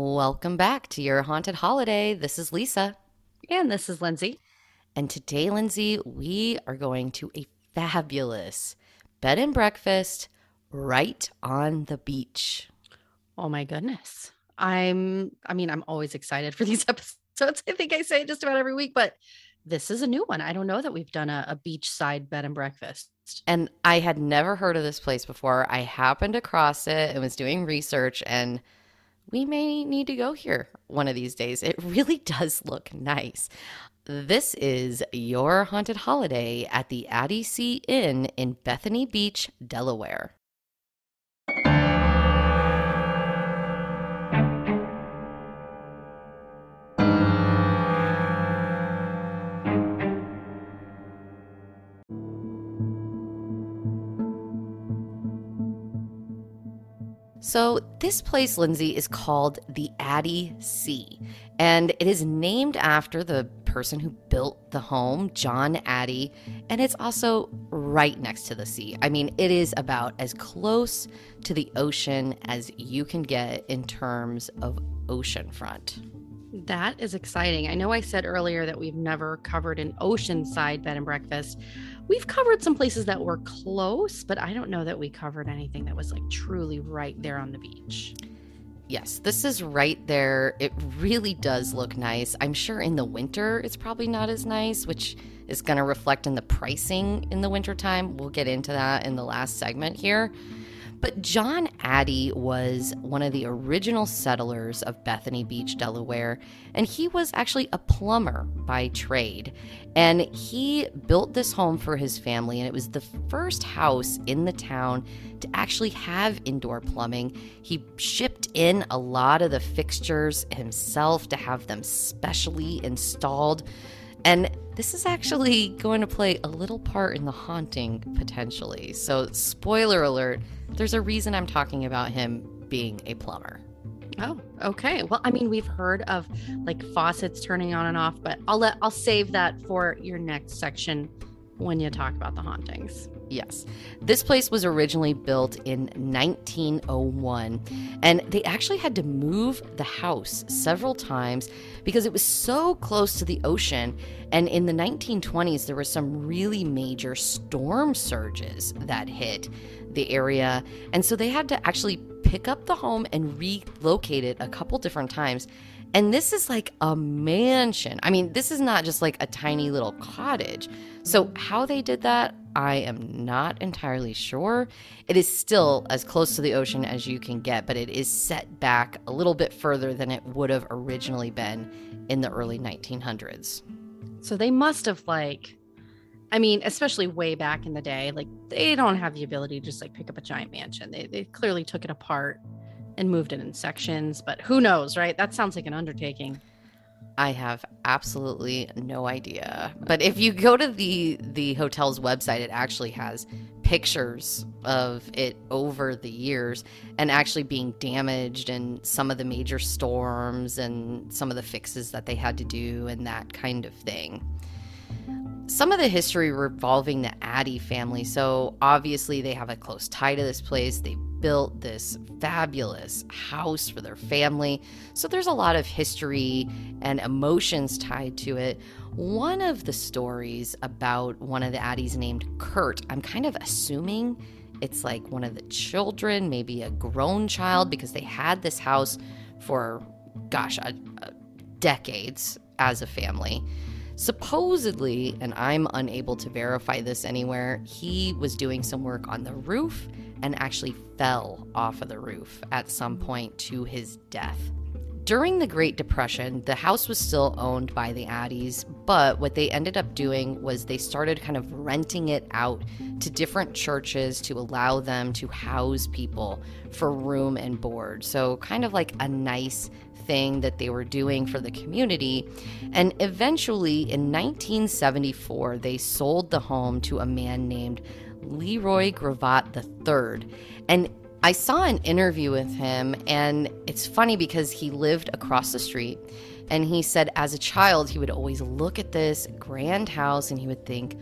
Welcome back to your haunted holiday. This is Lisa. And this is Lindsay. And today, Lindsay, we are going to a fabulous bed and breakfast right on the beach. Oh my goodness. I'm I mean, I'm always excited for these episodes. I think I say it just about every week, but this is a new one. I don't know that we've done a, a beachside bed and breakfast. And I had never heard of this place before. I happened across it and was doing research and we may need to go here one of these days. It really does look nice. This is your haunted holiday at the Addy Sea Inn in Bethany Beach, Delaware. So, this place, Lindsay, is called the Addy Sea, and it is named after the person who built the home, John Addy, and it's also right next to the sea. I mean, it is about as close to the ocean as you can get in terms of oceanfront. That is exciting. I know I said earlier that we've never covered an oceanside bed and breakfast. We've covered some places that were close, but I don't know that we covered anything that was like truly right there on the beach. Yes, this is right there. It really does look nice. I'm sure in the winter it's probably not as nice, which is going to reflect in the pricing in the wintertime. We'll get into that in the last segment here. But John Addy was one of the original settlers of Bethany Beach, Delaware, and he was actually a plumber by trade. And he built this home for his family, and it was the first house in the town to actually have indoor plumbing. He shipped in a lot of the fixtures himself to have them specially installed. And this is actually going to play a little part in the haunting potentially. So, spoiler alert, there's a reason I'm talking about him being a plumber. Oh, okay. Well, I mean, we've heard of like faucets turning on and off, but I'll let I'll save that for your next section when you talk about the hauntings. Yes. This place was originally built in 1901, and they actually had to move the house several times because it was so close to the ocean. And in the 1920s, there were some really major storm surges that hit the area. And so they had to actually pick up the home and relocate it a couple different times. And this is like a mansion. I mean, this is not just like a tiny little cottage. So, how they did that, I am not entirely sure. It is still as close to the ocean as you can get, but it is set back a little bit further than it would have originally been in the early 1900s. So, they must have like I mean, especially way back in the day, like they don't have the ability to just like pick up a giant mansion. They, they clearly took it apart and moved it in sections, but who knows, right? That sounds like an undertaking. I have absolutely no idea. But if you go to the the hotel's website, it actually has pictures of it over the years and actually being damaged and some of the major storms and some of the fixes that they had to do and that kind of thing some of the history revolving the Addy family. So, obviously, they have a close tie to this place. They built this fabulous house for their family. So, there's a lot of history and emotions tied to it. One of the stories about one of the Addys named Kurt, I'm kind of assuming it's like one of the children, maybe a grown child, because they had this house for, gosh, a, a decades as a family. Supposedly, and I'm unable to verify this anywhere, he was doing some work on the roof and actually fell off of the roof at some point to his death. During the Great Depression, the house was still owned by the Addys, but what they ended up doing was they started kind of renting it out to different churches to allow them to house people for room and board. So, kind of like a nice that they were doing for the community. And eventually, in 1974, they sold the home to a man named Leroy Gravatt III. And I saw an interview with him, and it's funny because he lived across the street. And he said, as a child, he would always look at this grand house and he would think,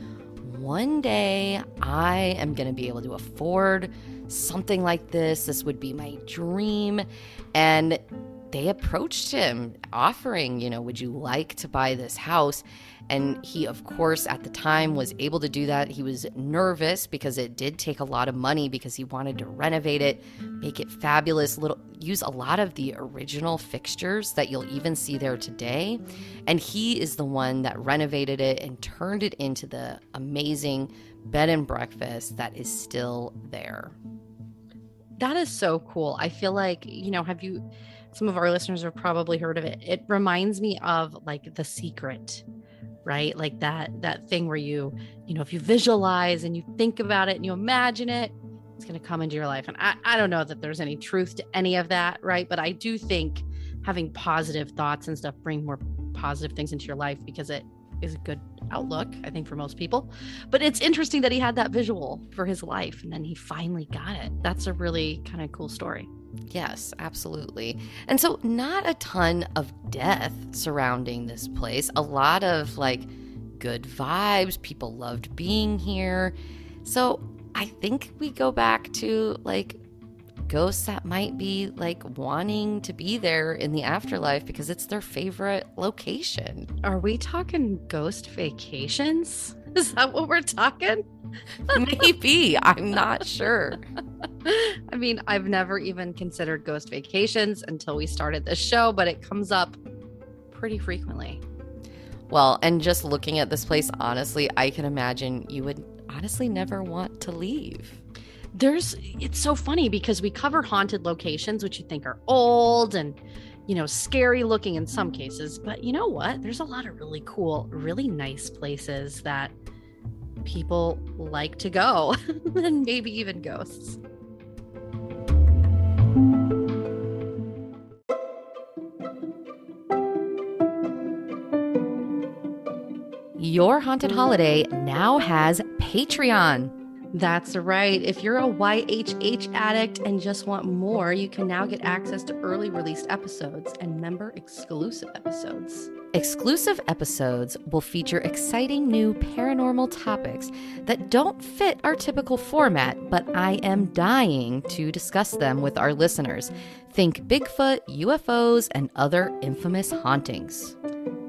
one day I am going to be able to afford something like this. This would be my dream. And they approached him offering, you know, would you like to buy this house? And he, of course, at the time was able to do that. He was nervous because it did take a lot of money because he wanted to renovate it, make it fabulous, little use a lot of the original fixtures that you'll even see there today. And he is the one that renovated it and turned it into the amazing bed and breakfast that is still there. That is so cool. I feel like, you know, have you some of our listeners have probably heard of it. It reminds me of like The Secret right? Like that that thing where you you know if you visualize and you think about it and you imagine it it's going to come into your life. And I, I don't know that there's any truth to any of that right? But i do think having positive thoughts and stuff bring more positive things into your life because it is a good outlook i think for most people. But it's interesting that he had that visual for his life and then he finally got it. That's a really kind of cool story Yes, absolutely. And so, not a ton of death surrounding this place. A lot of like good vibes. People loved being here. So, I think we go back to like ghosts that might be like wanting to be there in the afterlife because it's their favorite location. Are we talking ghost vacations? Is that what we're talking? Maybe. I'm not sure. I mean, I've never even considered ghost vacations until we started this show, but it comes up pretty frequently. Well, and just looking at this place, honestly, I can imagine you would honestly never want to leave. There's, it's so funny because we cover haunted locations, which you think are old and, you know, scary looking in some cases. But you know what? There's a lot of really cool, really nice places that people like to go, and maybe even ghosts. Your Haunted Holiday now has Patreon. That's right. If you're a YHH addict and just want more, you can now get access to early released episodes and member exclusive episodes. Exclusive episodes will feature exciting new paranormal topics that don't fit our typical format, but I am dying to discuss them with our listeners. Think Bigfoot, UFOs, and other infamous hauntings.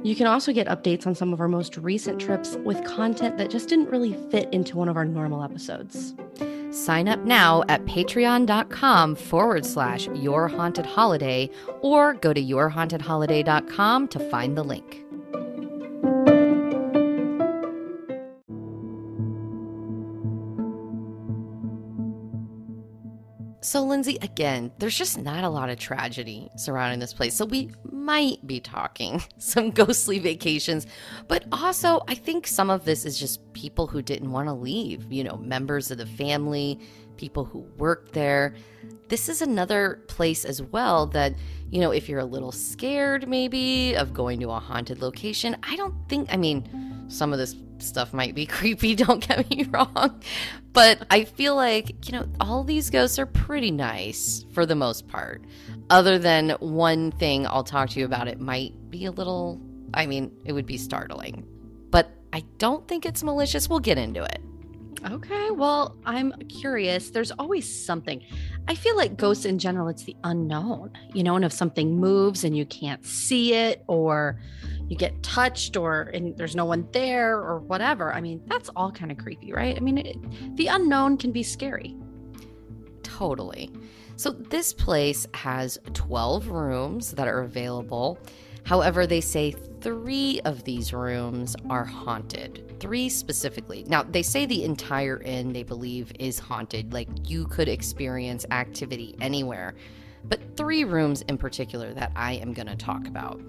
You can also get updates on some of our most recent trips with content that just didn't really fit into one of our normal episodes. Sign up now at patreon.com forward slash your haunted holiday or go to yourhauntedholiday.com to find the link. So, Lindsay, again, there's just not a lot of tragedy surrounding this place. So, we might be talking some ghostly vacations, but also I think some of this is just people who didn't want to leave, you know, members of the family, people who worked there. This is another place as well that, you know, if you're a little scared maybe of going to a haunted location, I don't think, I mean, some of this stuff might be creepy, don't get me wrong. But I feel like, you know, all these ghosts are pretty nice for the most part. Other than one thing I'll talk to you about, it might be a little, I mean, it would be startling. But I don't think it's malicious. We'll get into it. Okay, well, I'm curious. There's always something. I feel like ghosts in general, it's the unknown, you know, and if something moves and you can't see it, or you get touched, or and there's no one there, or whatever. I mean, that's all kind of creepy, right? I mean, it, the unknown can be scary. Totally. So, this place has 12 rooms that are available. However, they say three of these rooms are haunted. Three specifically. Now, they say the entire inn, they believe, is haunted. Like you could experience activity anywhere. But three rooms in particular that I am going to talk about.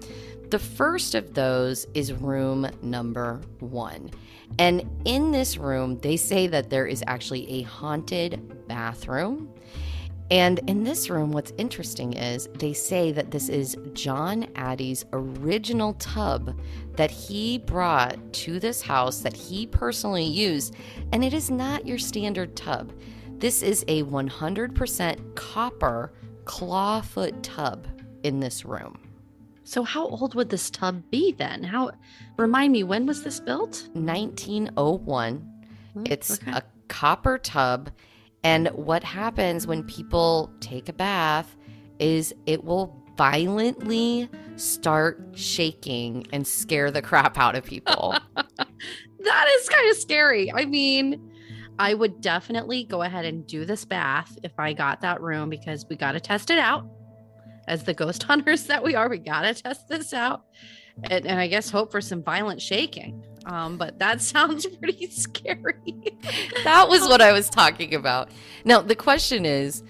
The first of those is room number one. And in this room, they say that there is actually a haunted bathroom. And in this room, what's interesting is they say that this is John Addy's original tub that he brought to this house that he personally used. And it is not your standard tub. This is a 100% copper clawfoot tub in this room. So how old would this tub be then? How remind me when was this built? 1901. Hmm, It's okay. a copper tub. And what happens when people take a bath is it will violently start shaking and scare the crap out of people. that is kind of scary. I mean, I would definitely go ahead and do this bath if I got that room because we got to test it out. As the ghost hunters that we are, we got to test this out. And, and, I guess hope for some violent shaking. Um, but that sounds pretty scary. that was what I was talking about. Now, the question is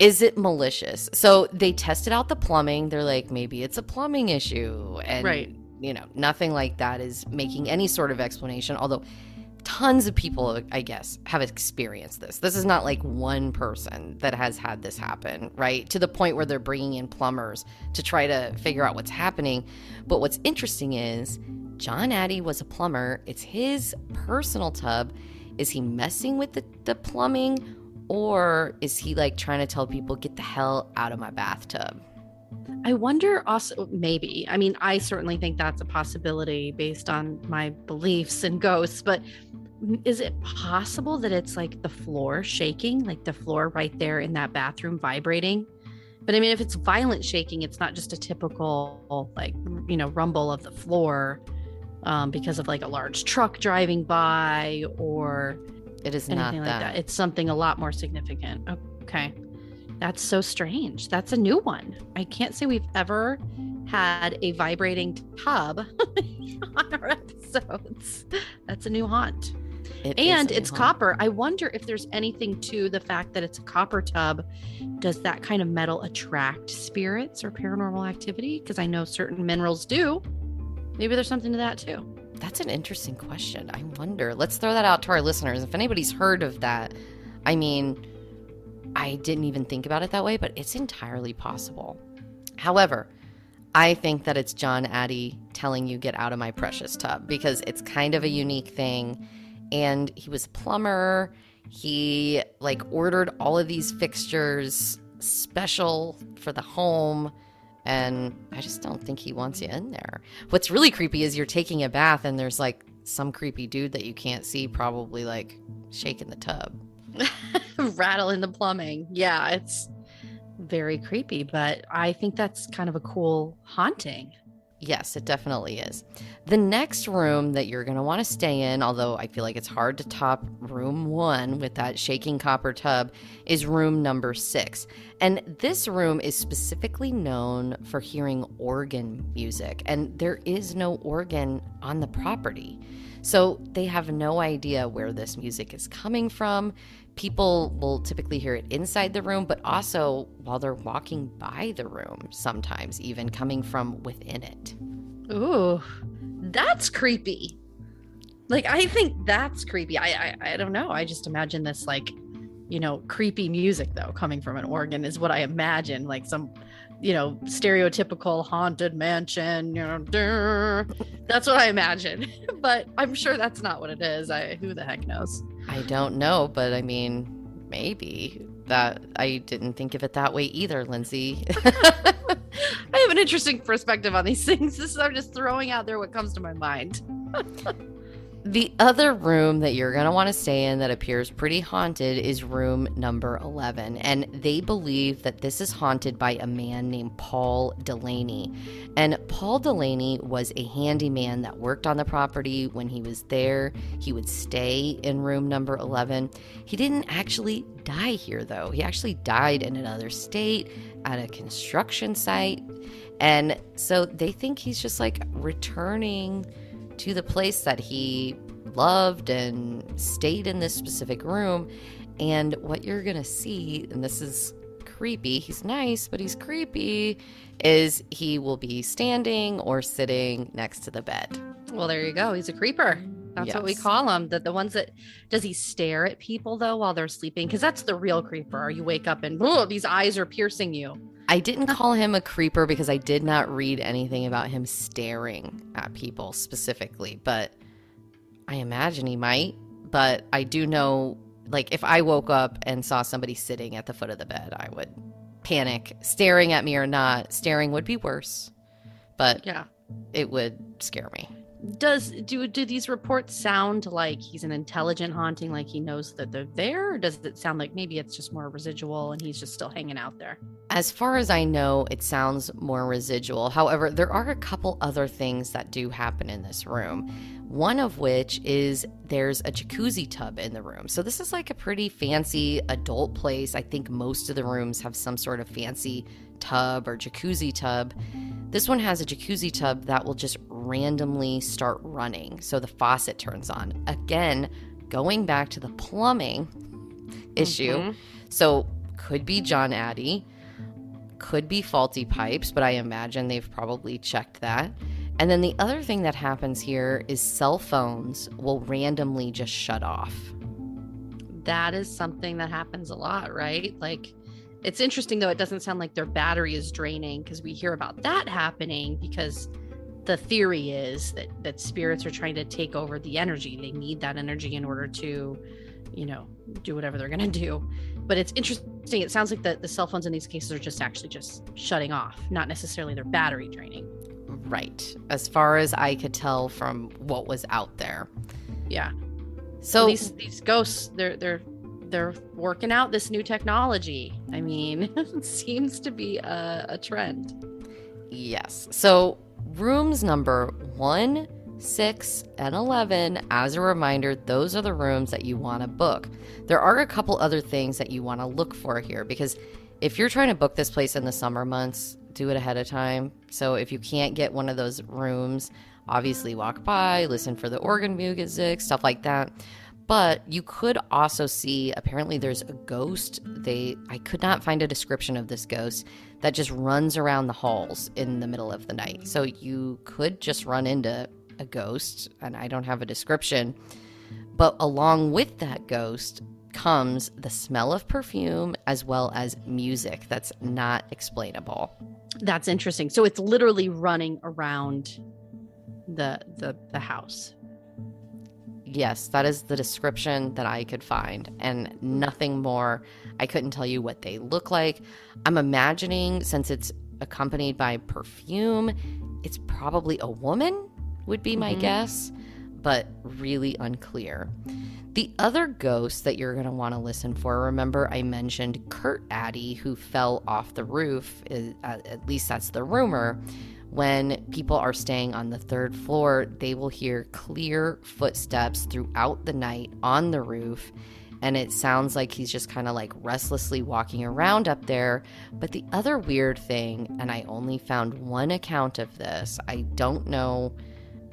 is it malicious? So they tested out the plumbing. They're like, maybe it's a plumbing issue. And, right. you know, nothing like that is making any sort of explanation. Although tons of people, I guess, have experienced this. This is not like one person that has had this happen, right? To the point where they're bringing in plumbers to try to figure out what's happening. But what's interesting is John Addy was a plumber, it's his personal tub. Is he messing with the, the plumbing? Or is he like trying to tell people, get the hell out of my bathtub? I wonder also, maybe. I mean, I certainly think that's a possibility based on my beliefs and ghosts, but is it possible that it's like the floor shaking, like the floor right there in that bathroom vibrating? But I mean, if it's violent shaking, it's not just a typical, like, you know, rumble of the floor um, because of like a large truck driving by or it is anything not like that. that. It's something a lot more significant. Okay. That's so strange. That's a new one. I can't say we've ever had a vibrating tub on our episodes. That's a new haunt. It and it's haunt. copper. I wonder if there's anything to the fact that it's a copper tub. Does that kind of metal attract spirits or paranormal activity? Because I know certain minerals do. Maybe there's something to that too. That's an interesting question. I wonder. Let's throw that out to our listeners. If anybody's heard of that, I mean, I didn't even think about it that way, but it's entirely possible. However, I think that it's John Addy telling you get out of my precious tub because it's kind of a unique thing. And he was a plumber. He like ordered all of these fixtures special for the home. And I just don't think he wants you in there. What's really creepy is you're taking a bath and there's like some creepy dude that you can't see, probably like shaking the tub. Rattle in the plumbing. Yeah, it's very creepy, but I think that's kind of a cool haunting. Yes, it definitely is. The next room that you're going to want to stay in, although I feel like it's hard to top room one with that shaking copper tub, is room number six. And this room is specifically known for hearing organ music, and there is no organ on the property. So they have no idea where this music is coming from. People will typically hear it inside the room, but also while they're walking by the room, sometimes even coming from within it. Ooh, that's creepy. Like I think that's creepy. I, I I don't know. I just imagine this like, you know, creepy music though coming from an organ is what I imagine. Like some, you know, stereotypical haunted mansion. You know, that's what I imagine. but I'm sure that's not what it is. I who the heck knows. I don't know, but I mean, maybe that I didn't think of it that way either, Lindsay. I have an interesting perspective on these things. This is I'm just throwing out there what comes to my mind. the other room that you're going to want to stay in that appears pretty haunted is room number 11. And they believe that this is haunted by a man named Paul Delaney. And Paul Delaney was a handyman that worked on the property when he was there. He would stay in room number 11. He didn't actually die here, though. He actually died in another state at a construction site. And so they think he's just like returning to the place that he loved and stayed in this specific room. And what you're going to see, and this is creepy, he's nice, but he's creepy, is he will be standing or sitting next to the bed. Well, there you go. He's a creeper. That's what we call him. The the ones that does he stare at people though while they're sleeping? Because that's the real creeper. You wake up and these eyes are piercing you. I didn't call him a creeper because I did not read anything about him staring at people specifically, but I imagine he might. But I do know, like, if I woke up and saw somebody sitting at the foot of the bed, I would panic. Staring at me or not, staring would be worse, but Yeah. it would scare me. Does do do these reports sound like he's an intelligent haunting like he knows that they're there or does it sound like maybe it's just more residual and he's just still hanging out there As far as I know, it sounds more residual. However, there are a couple other things that do happen in this room. One of which is there's a jacuzzi tub in the room. So, this is like a pretty fancy adult place. I think most of the rooms have some sort of fancy tub or jacuzzi tub. This one has a jacuzzi tub that will just randomly start running. So, the faucet turns on. Again, going back to the plumbing issue. Mhm. So, could be John Addy, could be faulty pipes, but I imagine they've probably checked that. And then the other thing that happens here is cell phones will randomly just shut off. that is something that happens a lot right like it's interesting though it doesn't sound like their battery is draining because we hear about that happening because the theory is that that spirits are trying to take over the energy they need that energy in order to you know do whatever they're going to do but it's interesting it sounds like the, the cell phones in these cases are just actually just shutting off not necessarily their battery draining Right. As far as I could tell from what was out there. yeah So, so these these ghosts they're they're they're working out this new technology i mean it seems to be a, a trend Yes. So rooms number one, six, and 11, as a reminder, those are the rooms that you want to book. There are a couple other things that you want to look for here because if you're trying to book this place in the summer months, do it ahead of time. So if you can't get one of those rooms, obviously walk by, listen for the organ music, stuff like that. But you could also see apparently there's a ghost. They I could not find a description of this ghost that just runs around the halls in the middle of the night. So you could just run into a ghost and I don't have a description. But along with that ghost comes the smell of perfume as well as music that's not explainable. that's interesting so it's literally running around the the the house Yes, that is the description that I could find, and nothing more. I couldn't tell you what they look like. I'm imagining, since it's accompanied by perfume, it's probably a woman, would be my Mhm. guess, but really unclear. The other ghost that you're going to want to listen for, remember I mentioned Kurt Addy, who fell off the roof, uh, at least that's the rumor when people are staying on the third floor, they will hear clear footsteps throughout the night on the roof. And it sounds like he's just kind of like restlessly walking around up there. But the other weird thing, and I only found one account of this, I don't know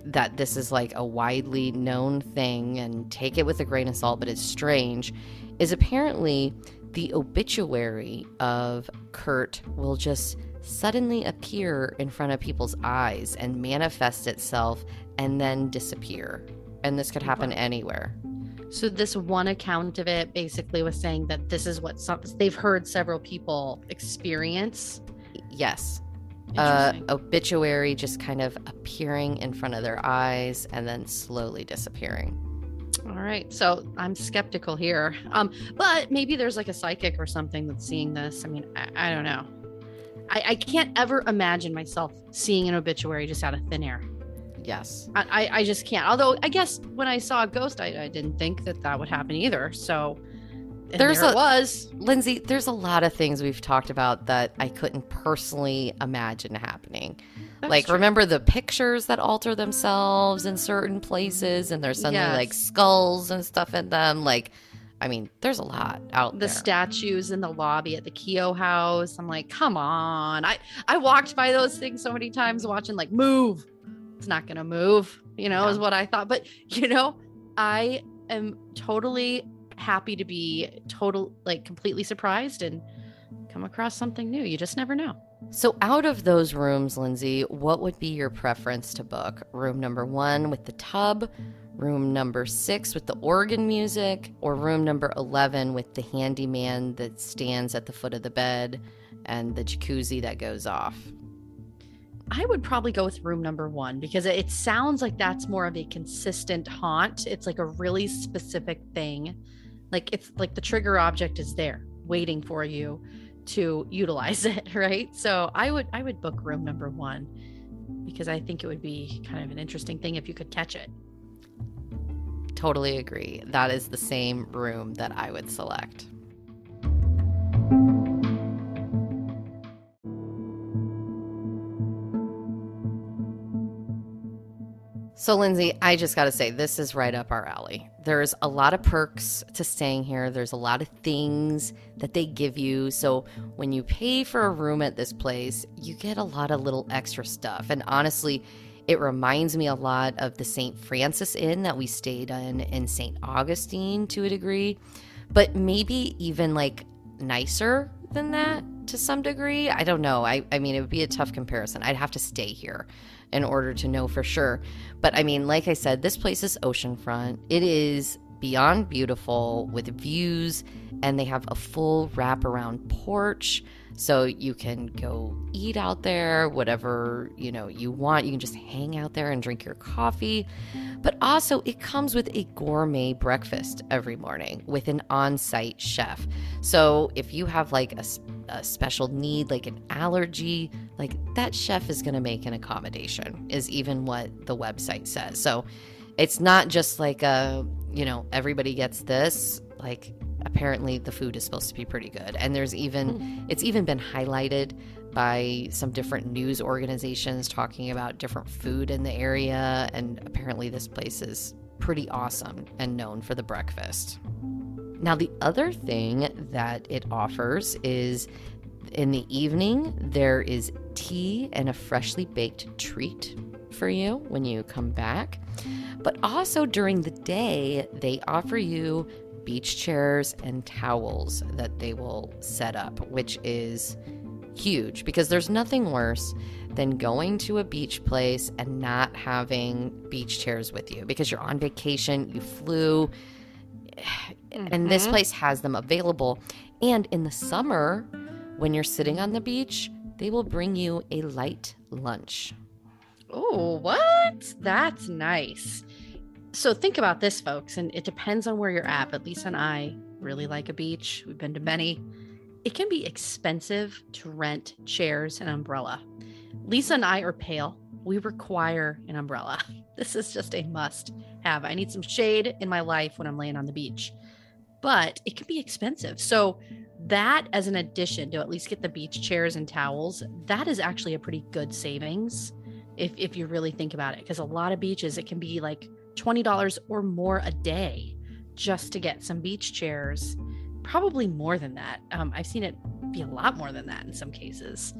that this is like a widely known thing and take it with a grain of salt, but it's strange, is apparently the obituary of Kurt will just suddenly appear in front of people's eyes and manifest itself and then disappear. And this could happen anywhere. so this one account of it basically was saying that this is what some they've heard several people experience Yes. Uh, obituary just kind of appearing in front of their eyes and then slowly disappearing. all right so i'm skeptical here um but maybe there's like a psychic or something that's seeing this i mean i, I don't know I, I can't ever imagine myself seeing an obituary just out of thin air Yes. I, I just can't. Although I guess when I saw a ghost, I, I didn't think that that would happen either. So There's there a- was. Lindsay, there's a lot of things we've talked about that I couldn't personally imagine happening. That's like, true. remember the pictures that alter themselves in certain places and there's suddenly like skulls and stuff in them? Like, I mean, there's a lot out the there. statues in the lobby at the Kehoe House. I'm like, come on. I I walked by those things so many times, watching like move. It's not gonna move. You know, Yeah. is what I thought. But you know, I am totally happy to be total like completely surprised and come across something new. You just never know. So, out of those rooms, Lindsay, what would be your preference to book? Room number one with the tub, room number six with the organ music, or room number 11 with the handyman that stands at the foot of the bed and the jacuzzi that goes off? I would probably go with room number one because it sounds like that's more of a consistent haunt. It's like a really specific thing. Like it's like the trigger object is there waiting for you to utilize it, right? So I would I would book room number one. because I think it would be kind of an interesting thing if you could catch it. Totally agree. That is the same room that I would select. So, Lindsay, I just got to say, this is right up our alley. There's a lot of perks to staying here. There's a lot of things that they give you. So, when you pay for a room at this place, you get a lot of little extra stuff. And honestly, it reminds me a lot of the St. Francis Inn that we stayed in in St. Augustine to a degree, but maybe even like nicer than that to some degree. I don't know. I, I mean, it would be a tough comparison. I'd have to stay here in order to know for sure. But I mean, like I said, this place is oceanfront. It is beyond beautiful with views, and they have a full wraparound porch. So you can go eat out there, whatever, you know, you want. You can just hang out there and drink your coffee. But also it comes with a gourmet breakfast every morning with an on-site chef. So if you have like a, a special need like an allergy, like that chef is going to make an accommodation is even what the website says. So it's not just like a, you know, everybody gets this like apparently the food is supposed to be pretty good. And there's even hmm. it's even been highlighted by some different news organizations talking about different food in the area. And apparently this place is pretty awesome and known for the breakfast. Now the other thing that it offers is in the evening there is tea and a freshly baked treat for you when you come back but also during the day they offer you beach chairs and towels that they will set up, which is huge because there's nothing worse than going to a beach place and not having beach chairs with you because you're on vacation, you flew, mm-hmm. and this mm-hmm. place has them available. And in the summer, when you're sitting on the beach, they will bring you a light lunch. Oh, what? That's nice. So think about this, folks, and it depends on where you're at. But Lisa and I really like a beach. We've been to many. It can be expensive to rent chairs and umbrella. Lisa and I are pale. We require an umbrella. This is just a must have. I need some shade in my life when I'm laying on the beach, but it can be expensive. So, that as an addition to at least get the beach chairs and towels, that is actually a pretty good savings if, if you really think about it. Because a lot of beaches, it can be like $20 or more a day just to get some beach chairs. Probably more than that. Um, I've seen it be a lot more than that in some cases.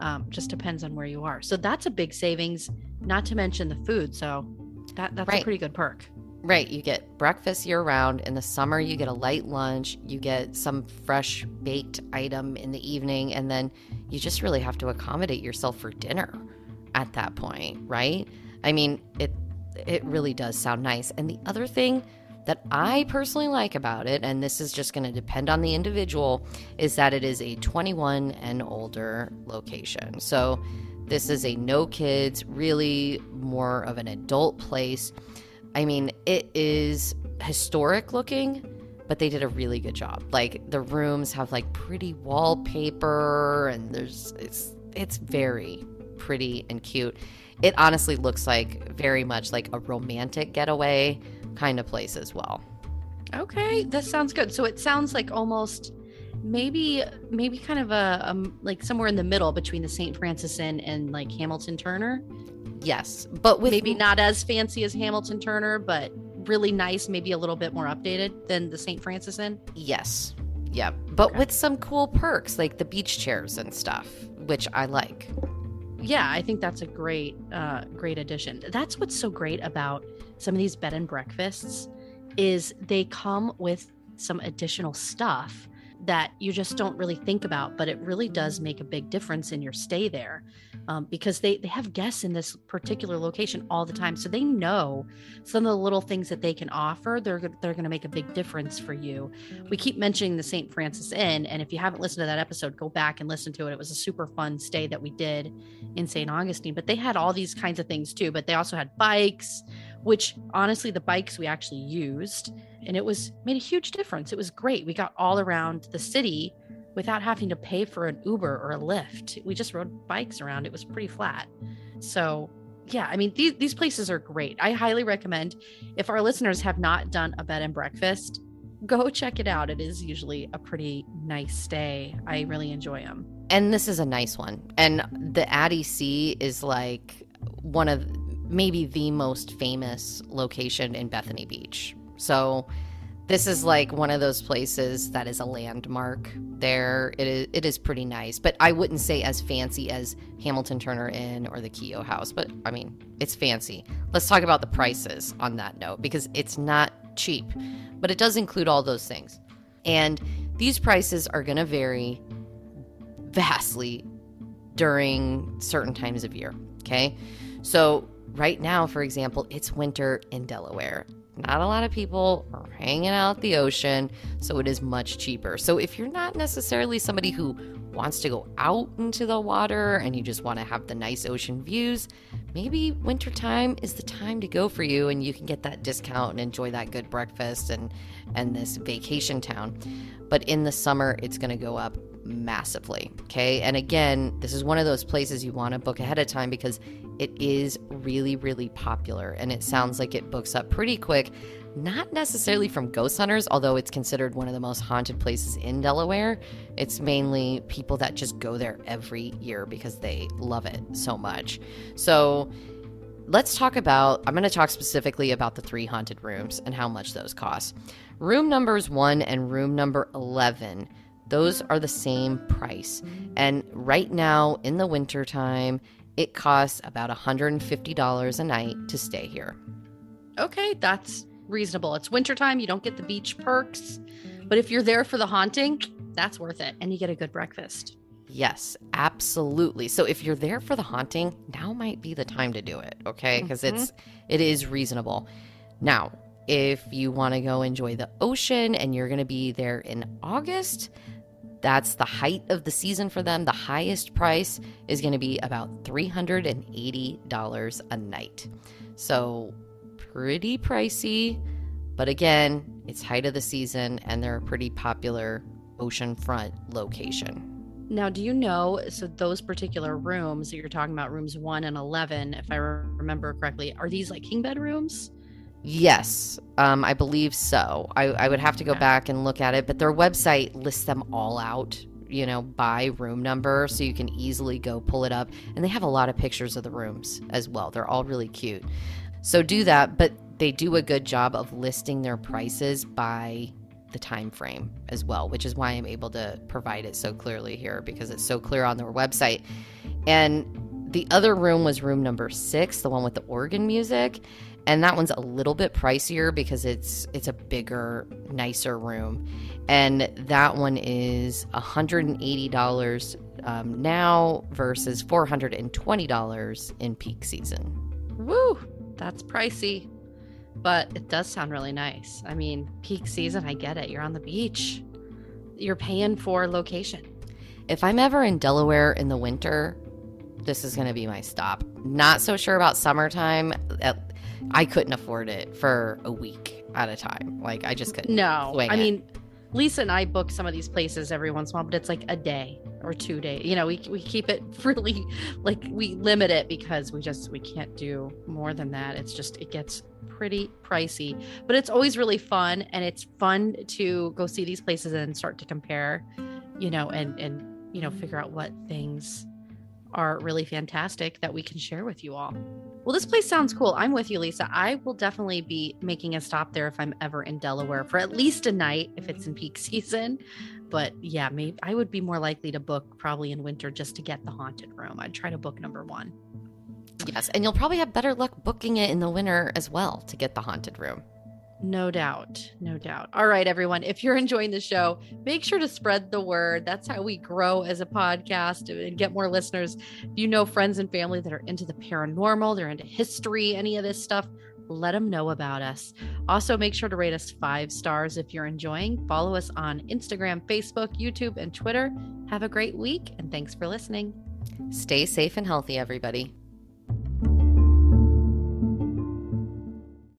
Um, just depends on where you are. So that's a big savings, not to mention the food. So that, that's right. a pretty good perk. Right. You get breakfast year round. In the summer, you get a light lunch. You get some fresh baked item in the evening. And then you just really have to accommodate yourself for dinner at that point, right? I mean, it it really does sound nice. And the other thing that I personally like about it, and this is just going to depend on the individual, is that it is a 21 and older location. So this is a no kids, really more of an adult place. I mean, it is historic looking, but they did a really good job. Like the rooms have like pretty wallpaper and there's it's it's very pretty and cute it honestly looks like very much like a romantic getaway kind of place as well. Okay, this sounds good. So it sounds like almost maybe maybe kind of a um, like somewhere in the middle between the St. Francis Inn and like Hamilton Turner. Yes, but with maybe not as fancy as Hamilton Turner, but really nice, maybe a little bit more updated than the St. Francis Inn. Yes. Yeah, but okay. with some cool perks like the beach chairs and stuff, which I like yeah, I think that's a great, uh, great addition. That's what's so great about some of these bed and breakfasts is they come with some additional stuff that you just don't really think about, but it really does make a big difference in your stay there um, because they, they have guests in this particular location all the time. So they know some of the little things that they can offer, they're, they're going to make a big difference for you. We keep mentioning the St. Francis Inn. And if you haven't listened to that episode, go back and listen to it. It was a super fun stay that we did in St. Augustine, but they had all these kinds of things too. But they also had bikes, which honestly, the bikes we actually used and it was made a huge difference. It was great. We got all around the city without having to pay for an Uber or a Lyft. We just rode bikes around. It was pretty flat. So, yeah, I mean, these, these places are great. I highly recommend if our listeners have not done a bed and breakfast, go check it out. It is usually a pretty nice stay. I really enjoy them. And this is a nice one. And the Addy Sea is like one of maybe the most famous location in Bethany Beach. So this is like one of those places that is a landmark there. It is, it is pretty nice, but I wouldn't say as fancy as Hamilton Turner Inn or the Kehoe House, but I mean, it's fancy. Let's talk about the prices on that note because it's not cheap, but it does include all those things. And these prices are going to vary vastly during certain times of year, okay? So, right now, for example, it's winter in Delaware not a lot of people are hanging out the ocean, so it is much cheaper. So if you're not necessarily somebody who wants to go out into the water and you just want to have the nice ocean views, maybe wintertime is the time to go for you and you can get that discount and enjoy that good breakfast and and this vacation town. But in the summer it's going to go up massively, okay? And again, this is one of those places you want to book ahead of time because it is really, really popular and it sounds like it books up pretty quick. Not necessarily from ghost hunters, although it's considered one of the most haunted places in Delaware. It's mainly people that just go there every year because they love it so much. So, let's talk about I'm going to talk specifically about the three haunted rooms and how much those cost. Room numbers 1 and room number 11 those are the same price. And right now in the wintertime, it costs about $150 a night to stay here. Okay, that's reasonable. It's wintertime, you don't get the beach perks, but if you're there for the haunting, that's worth it and you get a good breakfast. Yes, absolutely. So if you're there for the haunting, now might be the time to do it, okay? Because mm-hmm. it's it is reasonable. Now, if you want to go enjoy the ocean and you're going to be there in August, that's the height of the season for them. The highest price is going to be about $380 a night. So, pretty pricey, but again, it's height of the season and they're a pretty popular oceanfront location. Now, do you know? So, those particular rooms that you're talking about, rooms one and 11, if I remember correctly, are these like king bed rooms? Yes, um, I believe so. I, I would have to go okay. back and look at it, but their website lists them all out, you know, by room number, so you can easily go pull it up. And they have a lot of pictures of the rooms as well. They're all really cute. So do that, but they do a good job of listing their prices by the time frame as well, which is why I'm able to provide it so clearly here because it's so clear on their website. And the other room was room number six, the one with the organ music and that one's a little bit pricier because it's it's a bigger nicer room. And that one is $180 um, now versus $420 in peak season. Woo that's pricey but it does sound really nice. I mean peak season i get it. You're on the beach. You're paying for location. If i'm ever in delaware in the winter this is going to be my stop. Not so sure about summertime. At I couldn't afford it for a week at a time. Like I just couldn't. No, I it. mean, Lisa and I book some of these places every once in a while, but it's like a day or two days. You know, we we keep it really like we limit it because we just we can't do more than that. It's just it gets pretty pricey, but it's always really fun and it's fun to go see these places and start to compare, you know, and and you know figure out what things are really fantastic that we can share with you all. Well, this place sounds cool. I'm with you, Lisa. I will definitely be making a stop there if I'm ever in Delaware for at least a night if it's in peak season. But yeah, maybe I would be more likely to book probably in winter just to get the haunted room. I'd try to book number one. Yes, and you'll probably have better luck booking it in the winter as well to get the haunted room. No doubt. No doubt. All right, everyone. If you're enjoying the show, make sure to spread the word. That's how we grow as a podcast and get more listeners. If you know friends and family that are into the paranormal, they're into history, any of this stuff, let them know about us. Also, make sure to rate us five stars if you're enjoying. Follow us on Instagram, Facebook, YouTube, and Twitter. Have a great week, and thanks for listening. Stay safe and healthy, everybody.